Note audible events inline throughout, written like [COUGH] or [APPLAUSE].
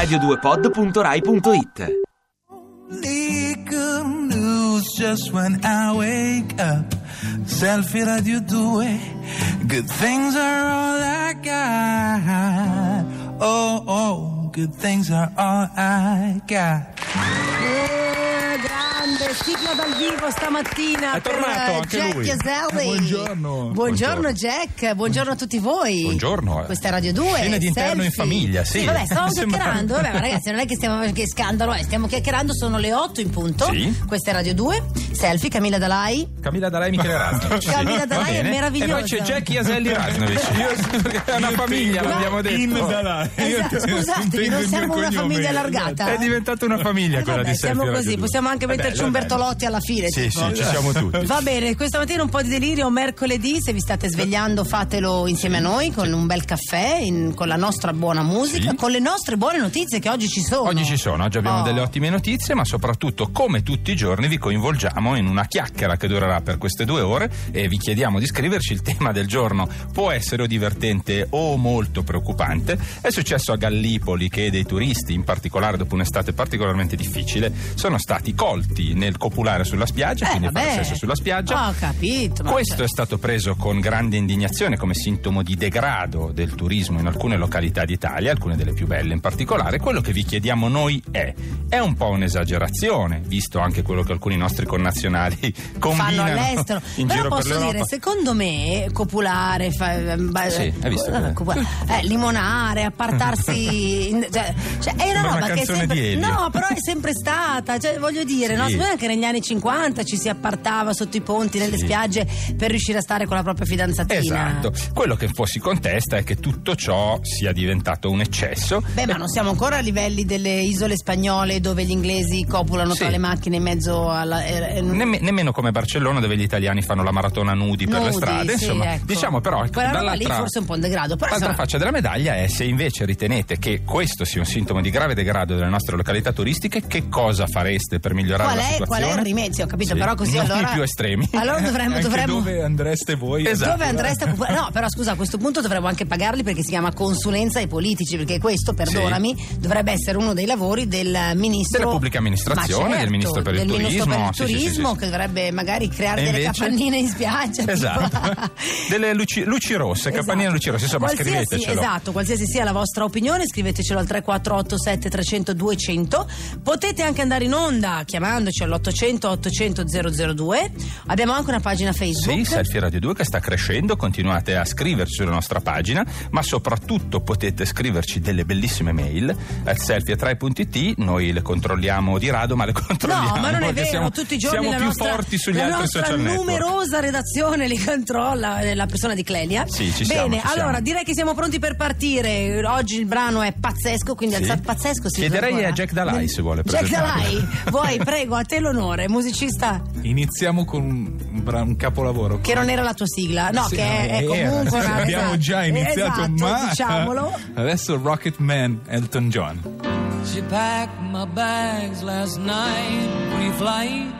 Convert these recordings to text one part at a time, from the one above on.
radio2pod.rai.it Only good news just when I wake up. Selfie radio 2. Good things are all I got. Oh, oh, good things are all I got. Eh, grande sigla dal vivo stamattina È per tornato eh, anche Jack lui. Iaselli. Buongiorno. Buongiorno Buongiorno. Jack, buongiorno a tutti voi. Buongiorno. Questa è Radio 2. Cena di interno in selfie. famiglia, sì. vabbè, stavamo Sembra- chiacchierando. Vabbè, ma ragazzi, non è che stiamo che scandalo, è, stiamo chiacchierando, sono le 8 in punto. Sì. Questa è Radio 2. Selfie, Camilla Dalai. Camilla Dalai e Michele Raznovic. Camilla Dalai è meravigliosa. E poi c'è Jack Iaselli Raznovic. È una famiglia, l'abbiamo detto. In Dalai. Esatto, scusatemi, non siamo una famiglia allargata. È diventata una famiglia Eh, quella di siamo Selfie così, Radio possiamo anche metterci un. Bertolotti alla fine. Sì, sì, ci siamo tutti. Va bene, questa mattina un po' di delirio, mercoledì, se vi state svegliando fatelo insieme a noi con un bel caffè, in- con la nostra buona musica, Sì. con le nostre buone notizie che oggi ci sono. Oggi ci sono, oggi abbiamo Oh. delle ottime notizie, ma soprattutto, come tutti i giorni, vi coinvolgiamo in una chiacchiera che durerà per queste due ore e vi chiediamo di scriverci il [LAUGHS] tema del giorno. Può essere o divertente o molto preoccupante. È successo a Gallipoli che dei turisti, in particolare dopo un'estate particolarmente difficile, sono stati colti nel copulare sulla spiaggia, Eh, quindi fare vabbè. sesso sulla spiaggia. Ho capito. Questo cioè- è stato preso con grande indignazione come sintomo di degrado del turismo in alcune località d'Italia, alcune delle più belle in particolare. Quello che vi chiediamo noi è: è un po' un'esagerazione, visto anche quello che alcuni nostri connazionali fanno combinano all'estero. in Però giro per posso l'Europa? dire, secondo me, copulare, fa- eh, Sì, visto eh, che- copulare, eh, limonare, appartarsi, [LAUGHS] in- cioè, cioè, è una una roba che è sempre, no, però è sempre stata, cioè, voglio dire, no? Sì. Secondo me anche negli anni 50 ci si appartava sotto i ponti, nelle Sì. spiagge per riuscire a stare con la propria fidanzatina. Esatto, quello che un po' si contesta è che tutto ciò sia diventato un eccesso. Beh, ma non siamo ancora a livelli delle isole spagnole dove gli inglesi copulano tra Sì. le macchine in mezzo alla. Eh, eh, Nemme- nemmeno come Barcellona dove gli italiani fanno la maratona nudi, per le nudi, strade, sì, insomma, ecco. diciamo però ecco, roba lì dall'altra forse un po' un degrado, però L'altra insomma- faccia della medaglia è se invece ritenete che questo sia un sintomo di grave degrado delle nostre località turistiche, che cosa fareste per migliorare Qual la è, qual situazione? è il rimedio? Ho capito, Sì, però così non allora. i più estremi. Allora [LAUGHS] dovremmo. Dovremmo dove andreste voi? Esatto. dove andreste? No, però scusa, a questo punto dovremmo anche pagarli perché si chiama consulenza ai politici, perché questo, perdonami, dovrebbe essere uno dei lavori del ministro Della pubblica amministrazione, certo, del ministro per il del ministro per il turismo, sì, sì, sì, turismo, che dovrebbe magari creare delle invece? capannine in spiaggia. tipo- Esatto. [LAUGHS] Delle luci, luci rosse, Esatto. campanine luci rosse, insomma Qualsiasi- scrivetecelo. Esatto, qualsiasi sia la vostra opinione, scrivetecelo al 3487 300 200. Potete anche andare in onda chiamandoci all'800 800 002. Abbiamo anche una pagina Facebook. Sì, Selfie Radio 2 che sta crescendo, continuate a scriverci sulla nostra pagina, ma soprattutto potete scriverci delle bellissime mail al selfie3.it, noi le controlliamo di rado, ma le [LAUGHS] controlliamo. No, ma non è vero, siamo, tutti i giorni siamo la più nostra, forti sugli la altri social network. numerosa redazione li controlla eh, la persona di Clelia. Sì, ci Bene, siamo, ci allora siamo. direi che siamo pronti per partire. Oggi il brano è pazzesco, quindi Sì. alzate pazzesco. si Chiederei ancora. a Jack Dalai se vuole Jack. Dalai, vuoi, [LAUGHS] prego, a te l'onore, musicista Iniziamo con un, bra- un capolavoro. che non era la tua sigla, no, Sì, che è, è comunque una [LAUGHS] abbiamo esatto. già iniziato, esatto, ma diciamolo. adesso Rocket Man, Elton John. She packed my bags last night, pre-flight.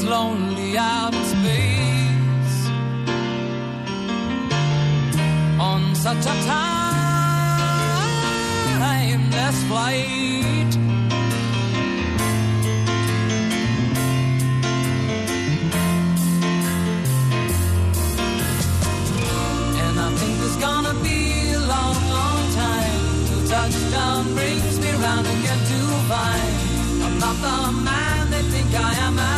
It's lonely out in space. On such a timeless flight. And I think it's gonna be a long, long time. Touchdown brings me round again to find I'm not the man they think I am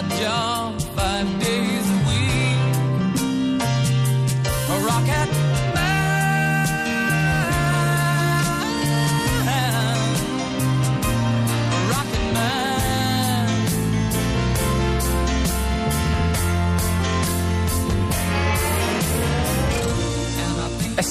It's just my job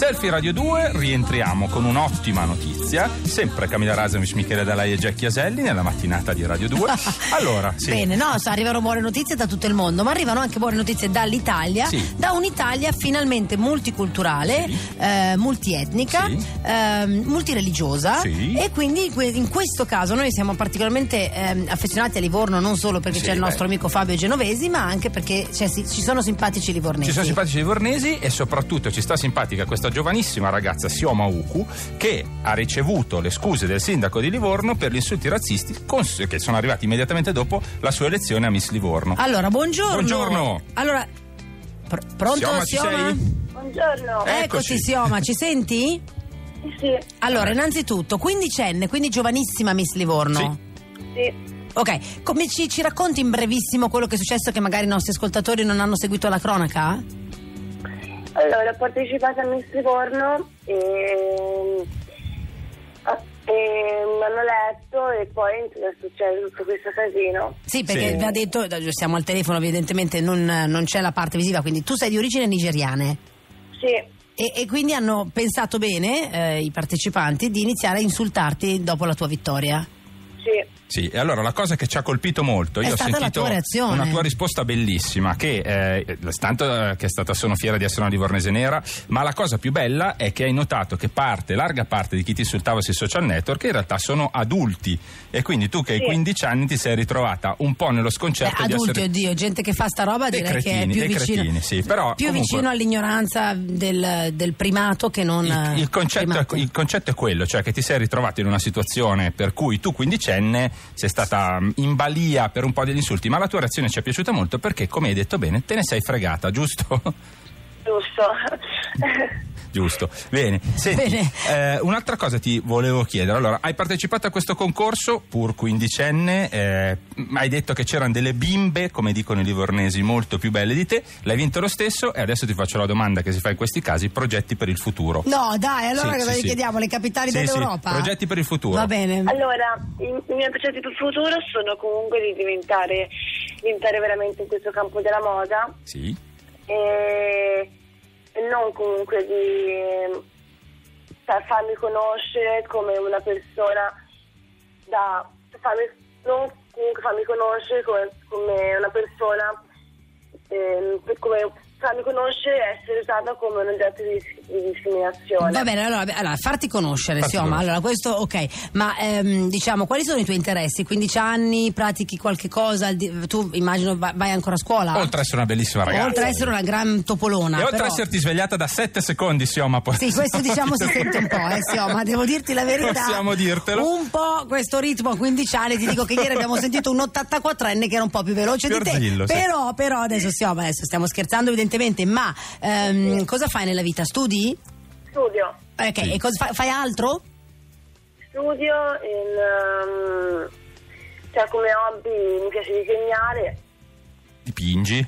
Selfie Radio 2 rientriamo con un'ottima notizia, sempre Camilla Rasevic, Michele Dalai e Jackie Aselli nella mattinata di Radio 2. [LAUGHS] Allora, sì. Bene, no, arrivano buone notizie da tutto il mondo, ma arrivano anche buone notizie dall'Italia, Sì. da un'Italia finalmente multiculturale, eh, multietnica, Sì. ehm, multireligiosa Sì. e quindi in que- in questo caso noi siamo particolarmente ehm, affezionati a Livorno non solo perché Sì, c'è il nostro beh. amico Fabio Genovesi, ma anche perché cioè, sì, ci sono simpatici livornesi. Ci sono simpatici livornesi e soprattutto ci sta simpatica questa giovanissima ragazza Sioma Uku che ha ricevuto le scuse del sindaco di Livorno per gli insulti razzisti che sono arrivati immediatamente dopo la sua elezione a Miss Livorno. Allora, buongiorno. Buongiorno. Allora, pr- pronto Sioma, Sioma? Buongiorno. Eccoti Eccoci. Sioma, ci senti? Sì, Allora, innanzitutto, quindicenne, quindi giovanissima Miss Livorno. sì. Ok, come ci, ci racconti in brevissimo quello che è successo che magari i nostri ascoltatori non hanno seguito la cronaca? Allora, ho partecipato a Miss Livorno e, e mi hanno letto e poi è successo tutto questo casino. Sì, perché Sì. vi ha detto, siamo al telefono, evidentemente non, non c'è la parte visiva, quindi tu sei di origine nigeriane. Sì, E, e quindi hanno pensato bene, eh, i partecipanti, di iniziare a insultarti dopo la tua vittoria. sì. Sì, e allora la cosa che ci ha colpito molto, È io ho sentito tua una tua risposta bellissima, che eh, tanto che è stata sono fiera di essere una livornese nera, ma la cosa più bella è che hai notato che parte, larga parte di chi ti insultava sui social network in realtà sono adulti. E quindi tu che hai Sì. 15 anni ti sei ritrovata un po' nello Beh, sconcerto di adulti, essere... oddio, gente che fa sta roba direi che è cretini, più dei vicino, cretini, sì, però più comunque- vicino all'ignoranza del, del primato che non... Il, il concetto è, il concetto è quello, cioè che ti sei ritrovato in una situazione per cui tu quindicenne sei stata mh, in balia per un po' degli insulti, ma la tua reazione ci è piaciuta molto perché, come hai detto bene, te ne sei fregata, giusto? giusto. [LAUGHS] giusto. Bene. Senti, Bene. eh, un'altra cosa ti volevo chiedere. Allora, hai partecipato a questo concorso, pur quindicenne, eh, hai detto che c'erano delle bimbe, come dicono i livornesi, molto più belle di te, l'hai vinto lo stesso e adesso ti faccio la domanda che si fa in questi casi, progetti per il futuro. No, dai, allora Sì, cosa sì, gli sì. chiediamo? Le capitali Sì, sì, dell'Europa? progetti per il futuro. Va bene. allora, i, i miei progetti per il futuro sono comunque di diventare, diventare veramente in questo campo della moda Sì. e non comunque di fa- farmi conoscere come una persona da farmi, non comunque farmi conoscere come, come una persona per- come farmi conoscere e essere usata come un oggetto di, di discriminazione Va bene, allora, allora, farti conoscere, Farti insomma, conoscere. allora questo ok, ma ehm, diciamo quali sono i tuoi interessi? 15 anni, pratichi qualche cosa, tu immagino va- vai ancora a scuola? Oltre ad essere una bellissima ragazza. Oltre ad essere una gran topolona. E oltre però- ad esserti svegliata da 7 secondi, Sioma, poi. Sì, questo diciamo si [LAUGHS] sente un po', eh, sì, oh, ma devo dirti la verità. Possiamo dirtelo. Un po' questo ritmo a 15 anni, ti dico che ieri abbiamo sentito un 84enne che era un po' più veloce di te. Fiorzillo, sì. Però, però adesso, sì, oh, ma adesso stiamo scherzando evidentemente, ma ehm, cosa fai nella vita? Studi? studio Ok, Sì. e cosa fai, fai altro? studio in, ehm, cioè come hobby mi piace disegnare Dipingi?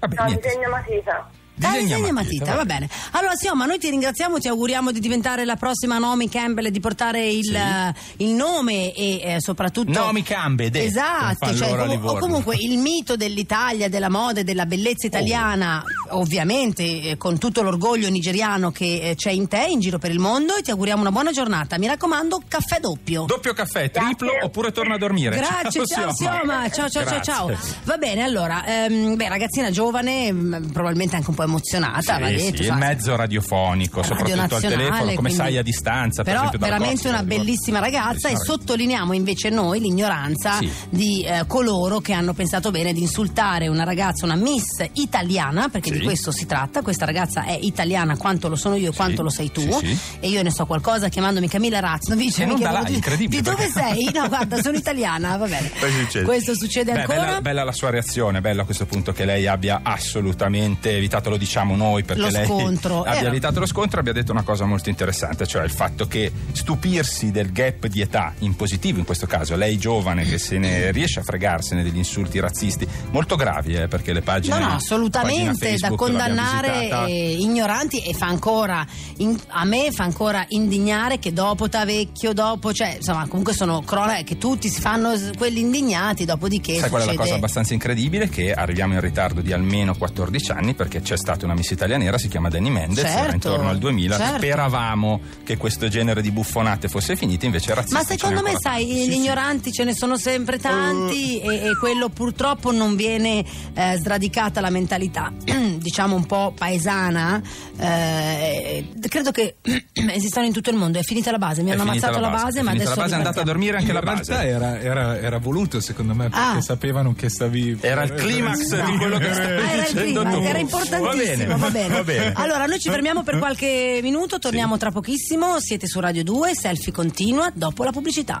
Vabbè, no, niente. disegno a matita Ah, Disegna disegna matita, matita, va bene. Allora, sì, ma noi ti ringraziamo, ti auguriamo di diventare la prossima Naomi Campbell e di portare il, Sì. eh, il nome e eh, soprattutto. Naomi Campbell, Esatto, cioè, com- o comunque il mito dell'Italia, della moda e della bellezza italiana, ovviamente eh, con tutto l'orgoglio nigeriano che eh, c'è in te, in giro per il mondo, e ti auguriamo una buona giornata. Mi raccomando, caffè doppio. Doppio caffè, triplo Grazie. oppure torna a dormire. Grazie, ciao Sioma, ciao ciao ciao ciao. Grazie. Va bene, allora, ehm, beh, ragazzina giovane, mh, probabilmente anche un po' emozionata, Sì, va detto. sì, il mezzo radiofonico, Radio soprattutto al telefono, come quindi- sai a distanza. per Però esempio, dalla veramente costa, una arrivo- bellissima ragazza e sottolineiamo invece noi l'ignoranza Sì. di eh, coloro che hanno pensato bene di insultare una ragazza, una miss italiana, perché Sì. Di questo si tratta. Questa ragazza è italiana quanto lo sono io e quanto lo sei tu. E io ne so qualcosa chiamandomi Camilla Raznovic. E mi non di, incredibile, di dove sei? No, guarda, sono italiana, va bene. Succede. Questo succede Beh, ancora. Bella, bella la sua reazione, bello a questo punto che lei abbia assolutamente evitato, lo diciamo noi perché Lo lei scontro. abbia Era- evitato lo scontro, abbia detto una cosa molto interessante, cioè il fatto che stupirsi del gap di età, in positivo in questo caso, lei giovane che se ne riesce a fregarsene degli insulti razzisti, molto gravi eh, perché le pagine... No, no, pagina assolutamente da L'abbiamo condannare eh, ignoranti e fa ancora, in- a me fa ancora indignare che dopo Tavecchio, dopo, cioè insomma comunque sono cronache che tutti si fanno quelli indignati, dopodiché Sai qual è la succede... cosa abbastanza incredibile? Che arriviamo in ritardo di almeno 14 anni perché c'è stata una Miss Italia nera, si chiama Danny Mendez, era Certo, intorno al 2000. certo. Speravamo che questo genere di buffonate fosse finito, invece razzisti Ma secondo me, sai, tanti. gli Sì, sì. ignoranti ce ne sono sempre tanti e, e quello purtroppo non viene eh, sradicata la mentalità, [CLEARS THROAT] diciamo un po' paesana. eh, credo che [CLEARS THROAT] esistano in tutto il mondo. È finita la base, mi È hanno ammazzato la la base, base, è ma adesso la base, è andata a dormire anche la In realtà base. era, era- era voluto secondo me perché Ah. sapevano che stavi Era il climax di quello che stavi Ah, era il dicendo clima, tu. era importantissimo, Va bene, va bene. Allora, noi ci fermiamo per [LAUGHS] qualche minuto, torniamo tra pochissimo. Siete su Radio 2, selfie continua dopo la pubblicità.